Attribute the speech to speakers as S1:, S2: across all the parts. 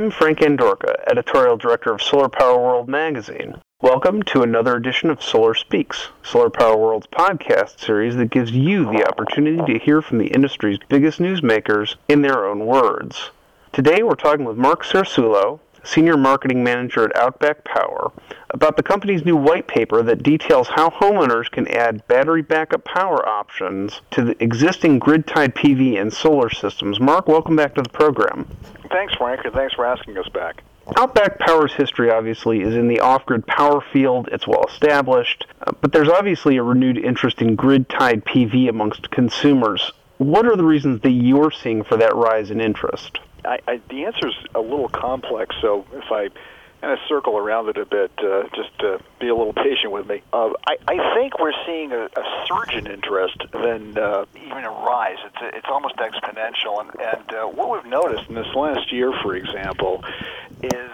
S1: I'm Frank Andorka, editorial director of Solar Power World magazine. Welcome to another edition of Solar Speaks, Solar Power World's podcast series that gives you the opportunity to hear from the industry's biggest newsmakers in their own words. Today we're talking with Mark Cerasuolo, Senior Marketing Manager at Outback Power, about the company's new white paper that details how homeowners can add battery backup power options to the existing grid-tied PV and solar systems. Mark, welcome back to the program.
S2: Thanks, Frank, and thanks for asking us back.
S1: Outback Power's history obviously is in the off grid power field. It's well established, uh, but there's obviously a renewed interest in grid tied PV amongst consumers. What are the reasons that you're seeing for that rise in interest?
S2: I, I, the answer is a little complex, so if I kind of circle around it a bit, uh, just to be a little patient with me. Uh, I, I think we're seeing a, a surge in interest than uh, even a rise. It's, it's almost exponential. And, and uh, what we've noticed in this last year, for example, is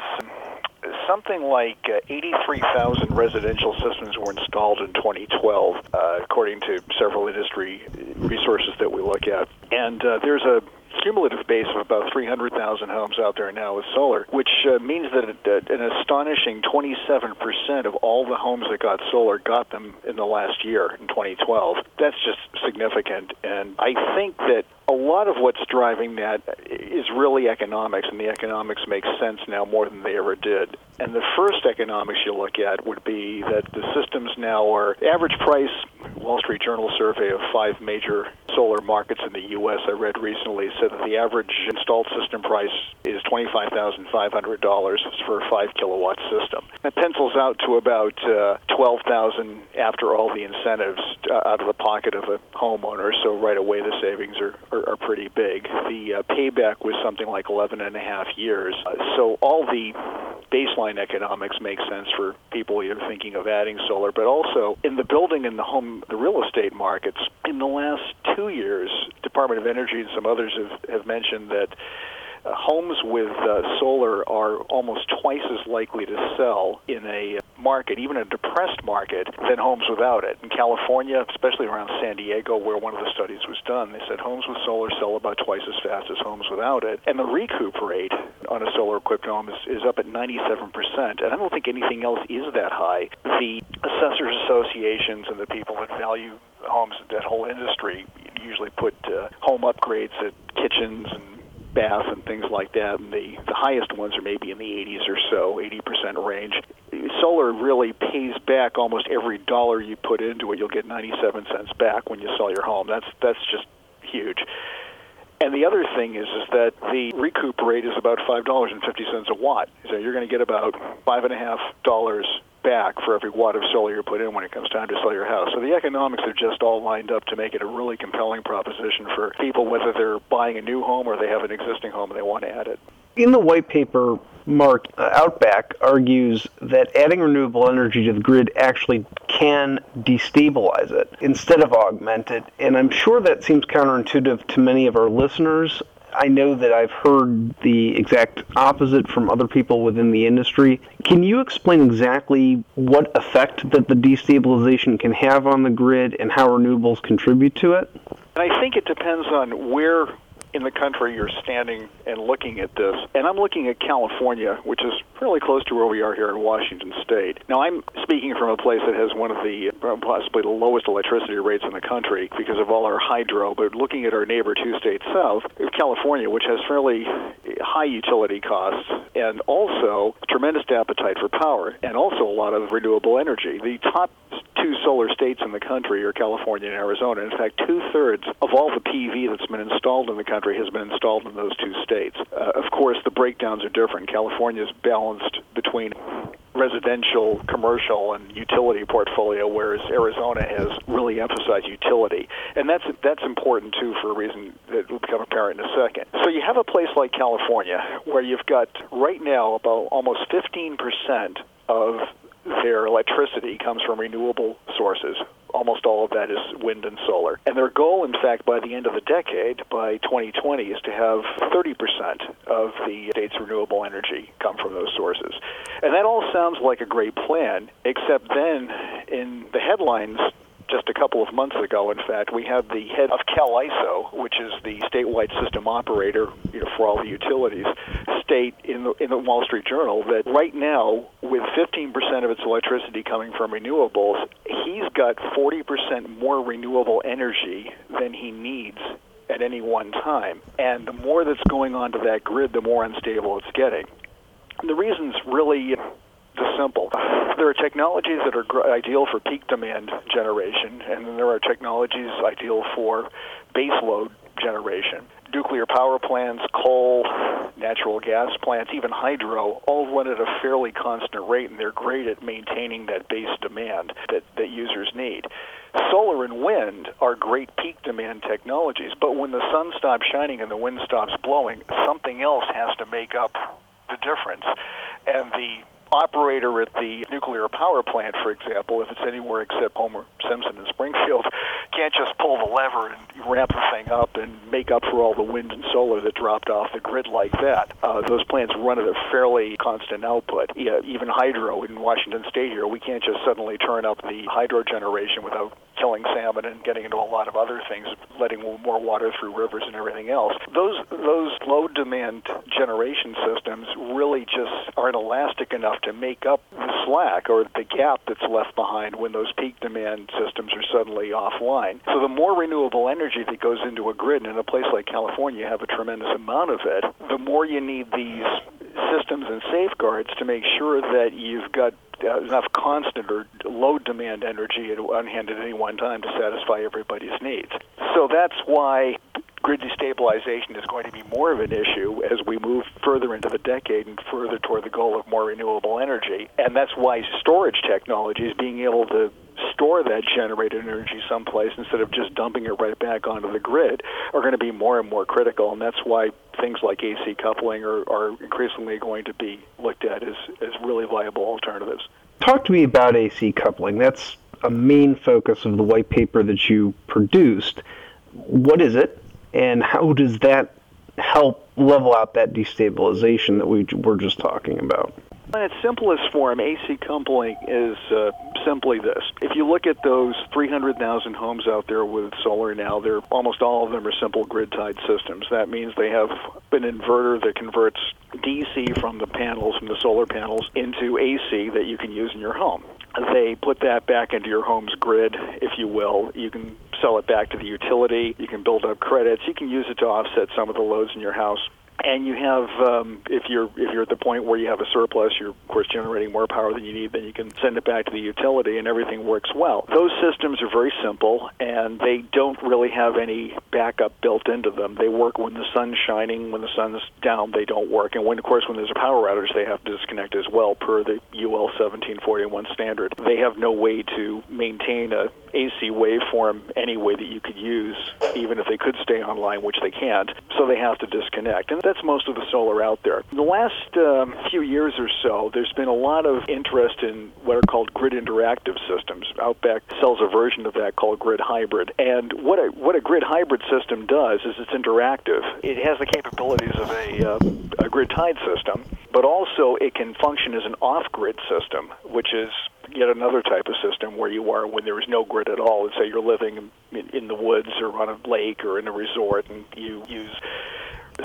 S2: something like uh, 83,000 residential systems were installed in 2012, uh, according to several industry resources that we look at. And uh, there's a cumulative base of about 300,000 homes out there now with solar, which uh, means that uh, an astonishing 27% of all the homes that got solar got them in the last year in 2012. That's just significant, and I think that a lot of what's driving that is really economics, and the economics make sense now more than they ever did. And the first economics you look at would be that the systems now are average price. Wall Street Journal survey of five major solar markets in the U.S. I read recently said that the average installed system price is twenty-five thousand five hundred dollars for a five kilowatt system. That pencils out to about uh, twelve thousand after all the incentives uh, out of the pocket of a homeowner. So right away the savings are, are, are pretty big. The uh, payback was something like eleven and a half years. Uh, so all the baseline economics make sense for people are thinking of adding solar, but also in the building and the home, the real estate markets. In the last two years, Department of Energy and some others have, have mentioned that uh, homes with uh, solar are almost twice as likely to sell in a market, even a depressed market, than homes without it. In California, especially around San Diego, where one of the studies was done, they said homes with solar sell about twice as fast as homes without it. And the recoup rate on a solar equipped home is, is up at 97%. And I don't think anything else is that high. The assessors associations and the people that value homes, that whole industry, usually put uh, home upgrades at kitchens and bath and things like that, and the, the highest ones are maybe in the 80s or so, 80% range. Solar really pays back almost every dollar you put into it. You'll get 97 cents back when you sell your home. That's that's just huge. And the other thing is, is that the recoup rate is about five dollars and fifty cents a watt. So you're going to get about five and a half dollars back for every watt of solar you put in when it comes time to sell your house. So the economics are just all lined up to make it a really compelling proposition for people, whether they're buying a new home or they have an existing home and they want to add it.
S1: In the white paper, Mark uh, Outback argues that adding renewable energy to the grid actually can destabilize it instead of augment it. And I'm sure that seems counterintuitive to many of our listeners. I know that I've heard the exact opposite from other people within the industry. Can you explain exactly what effect that the destabilization can have on the grid and how renewables contribute to it?
S2: And I think it depends on where in the country you're standing and looking at this. And I'm looking at California, which is fairly close to where we are here in Washington State. Now, I'm speaking from a place that has one of the uh, possibly the lowest electricity rates in the country because of all our hydro. But looking at our neighbor two states south, California, which has fairly high utility costs and also tremendous appetite for power and also a lot of renewable energy. The top two solar states in the country are California and Arizona. In fact, two thirds of all the PV that's been installed in the country has been installed in those two states. Uh, of course, the breakdowns are different. California is balanced between residential, commercial, and utility portfolio, whereas Arizona has really emphasized utility, and that's that's important too for a reason that will become apparent in a second. So you have a place like California where you've got right now about almost 15 percent of their electricity comes from renewable sources. Almost all of that is wind and solar. And their goal, in fact, by the end of the decade, by 2020, is to have 30% of the state's renewable energy come from those sources. And that all sounds like a great plan, except then in the headlines just a couple of months ago, in fact, we had the head of CalISO, which is the statewide system operator you know, for all the utilities, state in the in the Wall Street Journal that right now, with 15% of its electricity coming from renewables, he's got 40% more renewable energy than he needs at any one time. And the more that's going onto that grid, the more unstable it's getting. And the reason's really just simple. There are technologies that are ideal for peak demand generation, and then there are technologies ideal for baseload generation. Nuclear power plants, coal, natural gas plants, even hydro, all run at a fairly constant rate, and they're great at maintaining that base demand that, that users need. Solar and wind are great peak demand technologies, but when the sun stops shining and the wind stops blowing, something else has to make up the difference. And the operator at the nuclear power plant, for example, if it's anywhere except Homer Simpson in Springfield, can't just pull the lever and ramp the thing up and make up for all the wind and solar that dropped off the grid like that. Uh, those plants run at a fairly constant output. Yeah, even hydro in Washington State here, we can't just suddenly turn up the hydro generation without killing salmon and getting into a lot of other things, letting more water through rivers and everything else. Those those low demand generation systems really just aren't elastic enough to make up the slack or the gap that's left behind when those peak demand systems are suddenly offline. So the more renewable energy that goes into a grid, and in a place like California you have a tremendous amount of it, the more you need these systems and safeguards to make sure that you've got uh, enough constant or low demand energy at one hand at any one time to satisfy everybody's needs. So that's why grid destabilization is going to be more of an issue as we move further into the decade and further toward the goal of more renewable energy. And that's why storage technologies, being able to store that generated energy someplace instead of just dumping it right back onto the grid are going to be more and more critical. And that's why things like AC coupling are, are increasingly going to be looked at as, as really viable alternatives.
S1: Talk to me about AC coupling. That's a main focus of the white paper that you produced. What is it, and how does that help level out that destabilization that we were just talking about?
S2: In its simplest form, AC coupling is uh, simply this. If you look at those 300,000 homes out there with solar now, they're, almost all of them are simple grid-tied systems. That means they have an inverter that converts DC from the panels, from the solar panels, into AC that you can use in your home. They put that back into your home's grid, if you will. You can sell it back to the utility. You can build up credits. You can use it to offset some of the loads in your house and you have um, if you're if you're at the point where you have a surplus, you're of course generating more power than you need, then you can send it back to the utility, and everything works well. Those systems are very simple, and they don't really have any backup built into them. They work when the sun's shining. When the sun's down, they don't work, and when of course when there's a power outage, they have to disconnect as well per the UL 1741 standard. They have no way to maintain a AC waveform any way that you could use, even if they could stay online, which they can't. So they have to disconnect, and that's most of the solar out there. In the last um, few years or so, there's been a lot of interest in what are called grid interactive systems. Outback sells a version of that called grid hybrid, and what a what a grid hybrid system does is it's interactive. It has the capabilities of a, uh, a grid tied system, but also it can function as an off grid system, which is yet another type of system where you are when there is no grid at all. Let's say you're living in, in the woods or on a lake or in a resort, and you use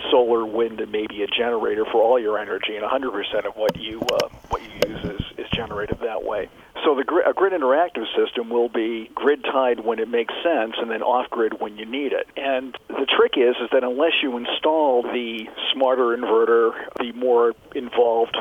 S2: solar, wind, and maybe a generator for all your energy, and 100% of what you uh, what you use is, is generated that way. So the grid, a grid interactive system will be grid tied when it makes sense, and then off grid when you need it. And the trick is is that unless you install the smarter inverter, the more involved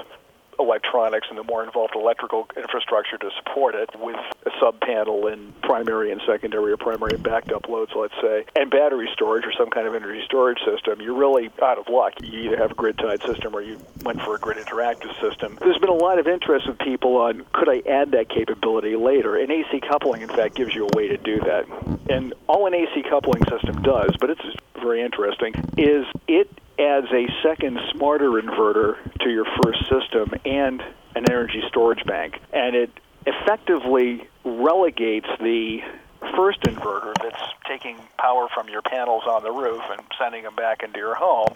S2: electronics and the more involved electrical infrastructure to support it with a sub panel and primary and secondary or primary and backed up loads, let's say, and battery storage or some kind of energy storage system, you're really out of luck. You either have a grid tied system or you went for a grid interactive system. There's been a lot of interest with people on could I add that capability later? And AC coupling, in fact, gives you a way to do that. And all an AC coupling system does, but it's very interesting, is it adds a second smarter inverter to your first system and an energy storage bank. And it effectively relegates the first inverter that's taking power from your panels on the roof and sending them back into your home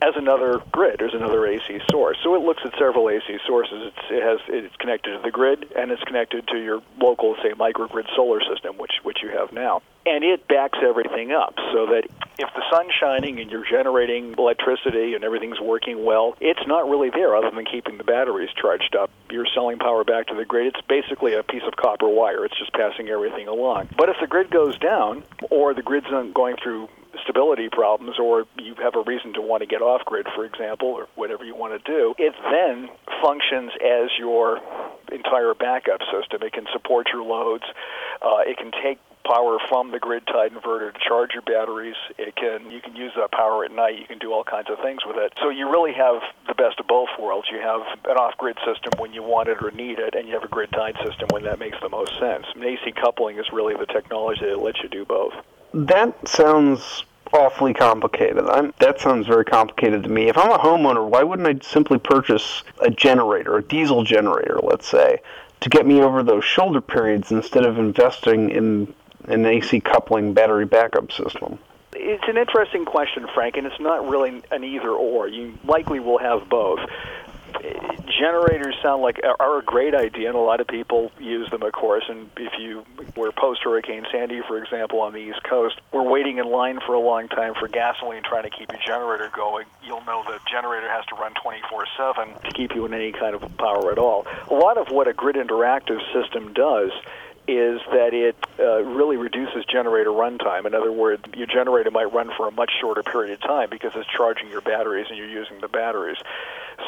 S2: as another grid. There's another AC source. So it looks at several AC sources. It's, it has it's connected to the grid and it's connected to your local, say, microgrid solar system, which which you have now. And it backs everything up so that if the sun's shining and you're generating electricity and everything's working well, it's not really there other than keeping the batteries charged up. You're selling power back to the grid. It's basically a piece of copper wire. It's just passing everything along. But if the grid goes down or the grid's going through stability problems or you have a reason to want to get off grid, for example, or whatever you want to do, it then functions as your entire backup system. It can support your loads. Uh, it can take power from the grid tied inverter to charge your batteries. It can you can use that power at night. You can do all kinds of things with it. So you really have the best of both worlds. You have an off-grid system when you want it or need it, and you have a grid tied system when that makes the most sense. And AC coupling is really the technology that lets you do both.
S1: That sounds awfully complicated. I'm, that sounds very complicated to me. If I'm a homeowner, why wouldn't I simply purchase a generator, a diesel generator, let's say, to get me over those shoulder periods instead of investing in an AC coupling battery backup system?
S2: It's an interesting question, Frank, and it's not really an either or. You likely will have both generators sound like are a great idea, and a lot of people use them, of course. And if you were post Hurricane Sandy, for example, on the East Coast, we're waiting in line for a long time for gasoline, trying to keep your generator going. You'll know the generator has to run 24/7 to keep you in any kind of power at all. A lot of what a grid interactive system does is that it uh, really reduces generator runtime. In other words, your generator might run for a much shorter period of time because it's charging your batteries and you're using the batteries.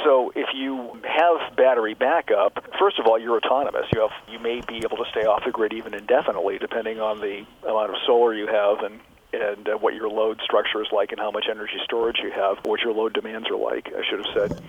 S2: So if you have battery backup, first of all, you're autonomous. You have you may be able to stay off the grid even indefinitely, depending on the amount of solar you have and and uh, what your load structure is like and how much energy storage you have, what your load demands are like, I should have said.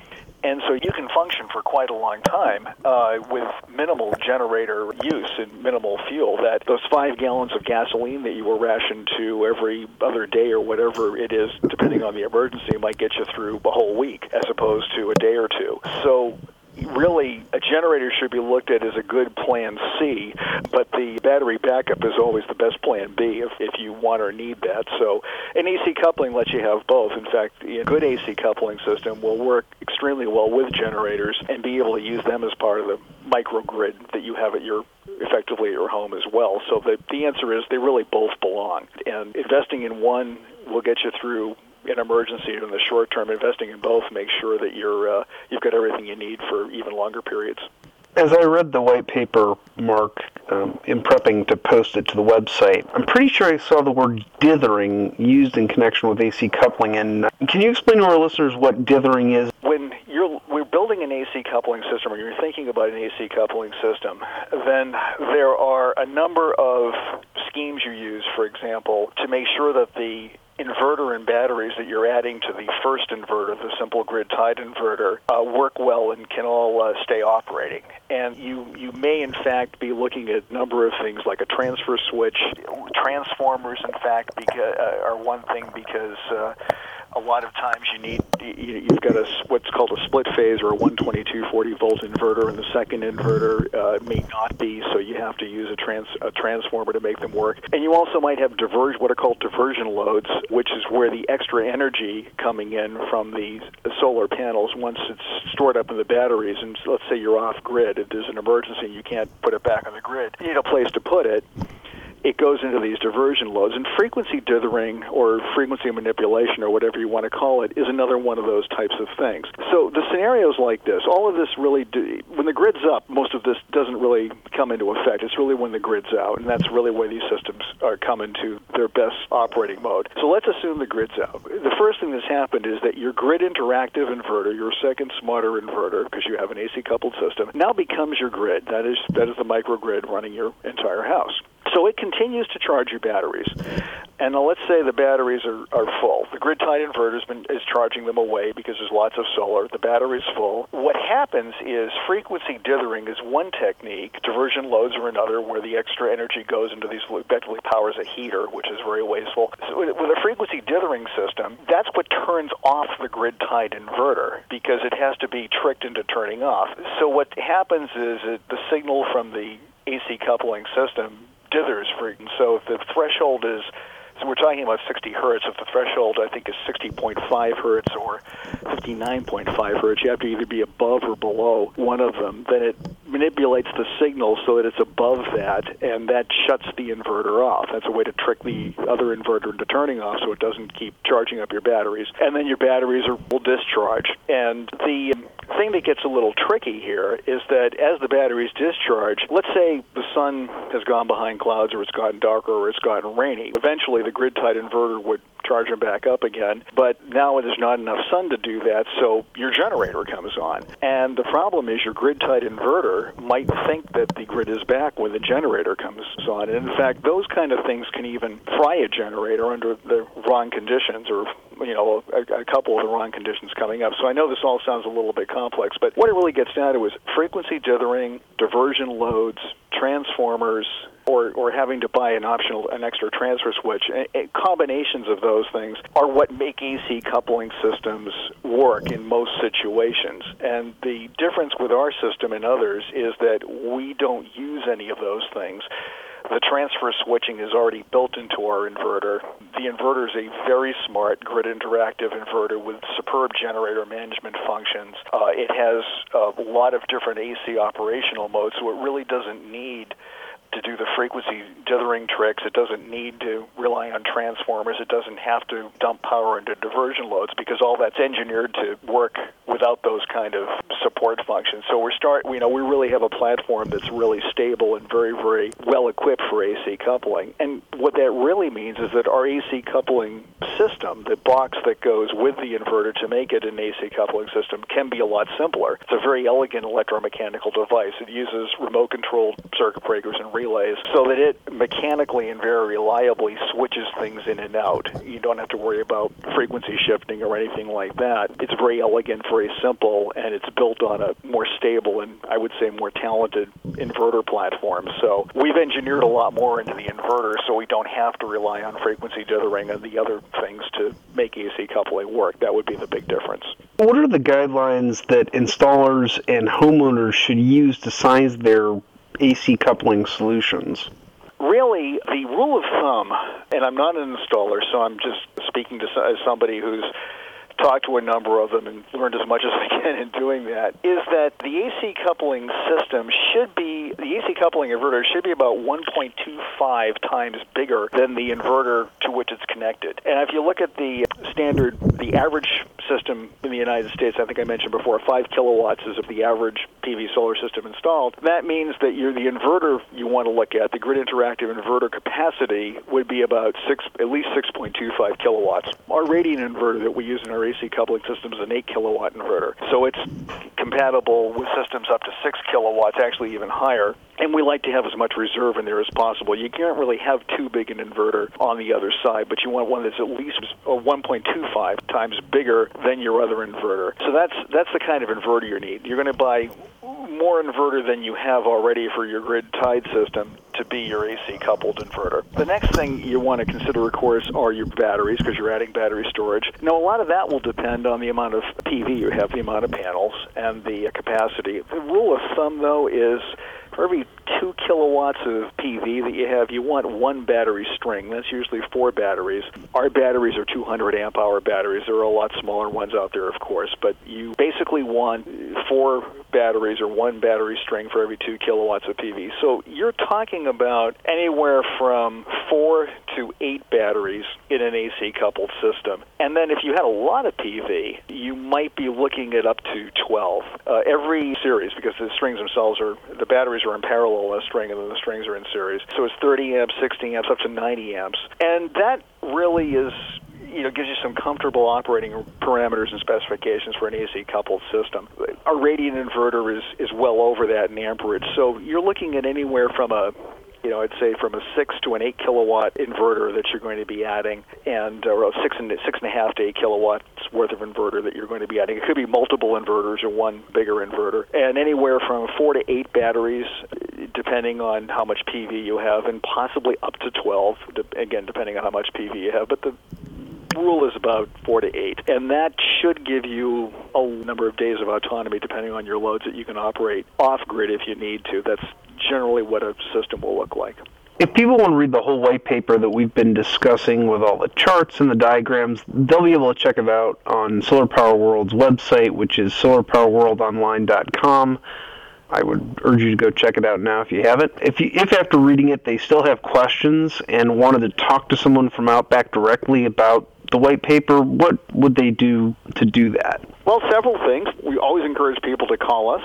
S2: And so you can function for quite a long time uh, with minimal generator use and minimal fuel. That those five gallons of gasoline that you were rationed to every other day or whatever it is, depending on the emergency, might get you through a whole week as opposed to a day or two. So really a generator should be looked at as a good plan C, but the battery backup is always the best plan B if, if you want or need that. So an AC coupling lets you have both. In fact, a good AC coupling system will work extremely well with generators and be able to use them as part of the microgrid that you have at your effectively at your home as well. So the the answer is they really both belong. And investing in one will get you through an emergency in the short term, investing in both makes sure that you're uh, you've got everything you need for even longer periods.
S1: As I read the white paper, Mark, um, in prepping to post it to the website, I'm pretty sure I saw the word dithering used in connection with AC coupling. And uh, can you explain to our listeners what dithering is?
S2: When you're we're building an AC coupling system, or you're thinking about an AC coupling system, then there are a number of schemes you use, for example, to make sure that the inverter and batteries that you're adding to the first inverter, the simple grid tied inverter, uh, work well and can all uh, stay operating. And you, you may, in fact, be looking at a number of things like a transfer switch. Transformers, in fact, beca- uh, are one thing because uh, a lot of times you need you've got a what's called a split phase or a 122 40 volt inverter, and the second inverter uh, may not be, so you have to use a trans a transformer to make them work. And you also might have diverge what are called diversion loads, which is where the extra energy coming in from the solar panels once it's stored up in the batteries, and let's say you're off grid, if there's an emergency and you can't put it back on the grid, you need a place to put it it goes into these diversion loads. And frequency dithering or frequency manipulation or whatever you want to call it is another one of those types of things. So the scenarios like this, all of this really, do, when the grid's up, most of this doesn't really come into effect. It's really when the grid's out, and that's really where these systems are coming to their best operating mode. So let's assume the grid's out. The first thing that's happened is that your grid interactive inverter, your second smarter inverter, because you have an AC coupled system, now becomes your grid. That is that is the microgrid running your entire house. So it continues to charge your batteries. And let's say the batteries are, are full. The grid tied inverter is charging them away because there's lots of solar. The battery's full. What happens is frequency dithering is one technique, diversion loads are another, where the extra energy goes into these, effectively powers a heater, which is very wasteful. So with a frequency dithering system, that's what turns off the grid tied inverter because it has to be tricked into turning off. So what happens is the signal from the AC coupling system dithers for so if the threshold is So we're talking about 60 hertz. If the threshold, I think, is 60.5 hertz or 59.5 hertz, you have to either be above or below one of them. Then it manipulates the signal so that it's above that, and that shuts the inverter off. That's a way to trick the other inverter into turning off so it doesn't keep charging up your batteries. And then your batteries are, will discharge. And the thing that gets a little tricky here is that as the batteries discharge, let's say the sun has gone behind clouds or it's gotten darker or it's gotten rainy. Eventually, the grid tied inverter would charge them back up again. But now there's not enough sun to do that, so your generator comes on. And the problem is your grid tied inverter might think that the grid is back when the generator comes on. And in fact, those kind of things can even fry a generator under the wrong conditions or you know a, a couple of the wrong conditions coming up. So I know this all sounds a little bit complex, but what it really gets down to is frequency dithering, diversion loads, transformers, or, or having to buy an optional an extra transfer switch. A, combinations of those things are what make AC coupling systems work in most situations. And the difference with our system and others is that we don't use any of those things. The transfer switching is already built into our inverter. The inverter is a very smart grid interactive inverter with superb generator management functions. Uh, it has a lot of different AC operational modes, so it really doesn't need to do the frequency dithering tricks. It doesn't need to rely on transformers. It doesn't have to dump power into diversion loads because all that's engineered to work without those kind of support functions. So we're start, you know, we really have a platform that's really stable and very, very well equipped for AC coupling. And what that really means is that our AC coupling system, the box that goes with the inverter to make it an AC coupling system, can be a lot simpler. It's a very elegant electromechanical device. It uses remote controlled circuit breakers and relays so that it mechanically and very reliably switches things in and out. You don't have to worry about frequency shifting or anything like that. It's very elegant, very simple, and it's built on a more stable and I would say more talented inverter platform. So we've engineered a lot more into the inverter so we don't have to rely on frequency dithering and the other things to make AC coupling work. That would be the big difference.
S1: What are the guidelines that installers and homeowners should use to size their AC coupling solutions?
S2: Really, the rule of thumb, and I'm not an installer, so I'm just speaking to somebody who's talked to a number of them and learned as much as I can in doing that, is that the AC coupling system should be, the AC coupling inverter should be about 1.25 times bigger than the inverter to which it's connected. And if you look at the standard, the average system in the United States, I think I mentioned before, 5 kilowatts is of the average PV solar system installed. That means that you're the inverter you want to look at, the grid interactive inverter capacity would be about six, at least 6.25 kilowatts. Our Radian inverter that we use in our AC coupling system is an 8 kilowatt inverter. So it's compatible with systems up to 6 kilowatts, actually even higher. And we like to have as much reserve in there as possible. You can't really have too big an inverter on the other side, but you want one that's at least 1.25 times bigger than your other inverter. So that's that's the kind of inverter you need. You're going to buy more inverter than you have already for your grid tied system to be your AC coupled inverter. The next thing you want to consider, of course, are your batteries because you're adding battery storage. Now, a lot of that will depend on the amount of PV you have, the amount of panels, and the capacity. The rule of thumb, though, is for every two kilowatts of PV that you have, you want one battery string. That's usually four batteries. Our batteries are 200 amp hour batteries. There are a lot smaller ones out there, of course, but you basically want four batteries or one battery string for every two kilowatts of PV. So you're talking about anywhere from four to eight batteries in an AC coupled system. And then if you had a lot of PV, you might be looking at up to 12. Uh, every series, because the strings themselves are, the batteries are in parallel in a string and then the strings are in series. So it's 30 amps, 60 amps, up to 90 amps. And that really is you know gives you some comfortable operating parameters and specifications for an AC coupled system. Our Radian inverter is is well over that in amperage, so you're looking at anywhere from a you know, I'd say from a six to an eight kilowatt inverter that you're going to be adding, and uh, or a six and six and a half to eight kilowatts worth of inverter that you're going to be adding. It could be multiple inverters or one bigger inverter, and anywhere from four to eight batteries, depending on how much PV you have, and possibly up to 12, again, depending on how much PV you have. But the rule is about four to eight, and that should give you a number of days of autonomy depending on your loads that you can operate off grid if you need to. That's generally what a system will look like.
S1: If people want to read the whole white paper that we've been discussing with all the charts and the diagrams, they'll be able to check it out on Solar Power World's website, which is solarpowerworldonline.com. I would urge you to go check it out now if you haven't. If you, if after reading it they still have questions and wanted to talk to someone from Outback directly about the white paper, what would they do to do that?
S2: Well, several things. We always encourage people to call us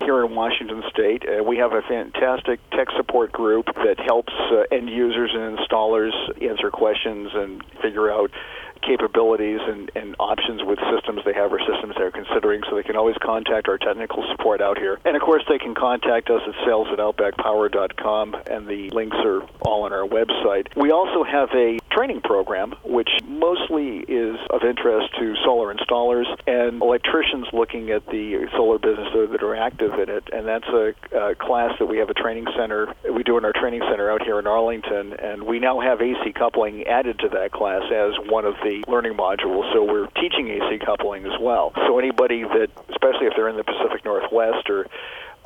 S2: here in Washington State. Uh, we have a fantastic tech support group that helps uh, end users and installers answer questions and figure out capabilities and, and options with systems they have or systems they're considering, so they can always contact our technical support out here. And of course, they can contact us at sales at outbackpower.com, and the links are all on our website. We also have a training program, which mostly is of interest to solar installers and electricians looking at the solar business that are active in it. And that's a, a class that we have a training center, we do in our training center out here in Arlington, and we now have AC coupling added to that class as one of the learning modules. So we're teaching AC coupling as well. So anybody that, especially if they're in the Pacific Northwest or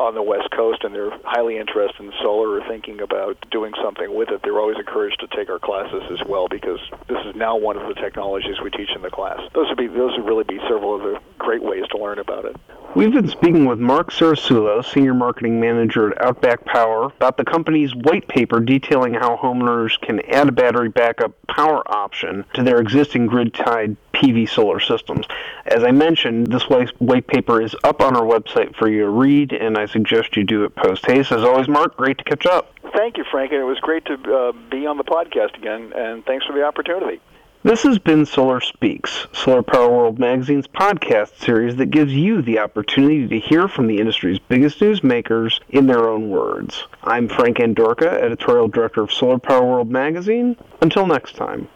S2: on the West Coast and they're highly interested in solar or thinking about doing something with it, they're always encouraged to take our classes as well because this is now one of the technologies we teach in the class. Those would be those would really be several of the great ways to learn about it.
S1: We've been speaking with Mark Cerasuolo, Senior Marketing Manager at Outback Power, about the company's white paper detailing how homeowners can add a battery backup power option to their existing grid tied PV solar systems. As I mentioned, this white paper is up on our website for you to read, and I suggest you do it post haste. As always, Mark, great to catch up.
S2: Thank you, Frank, and it was great to uh, be on the podcast again, and thanks for the opportunity.
S1: This has been Solar Speaks, Solar Power World Magazine's podcast series that gives you the opportunity to hear from the industry's biggest newsmakers in their own words. I'm Frank Andorka, Editorial Director of Solar Power World Magazine. Until next time.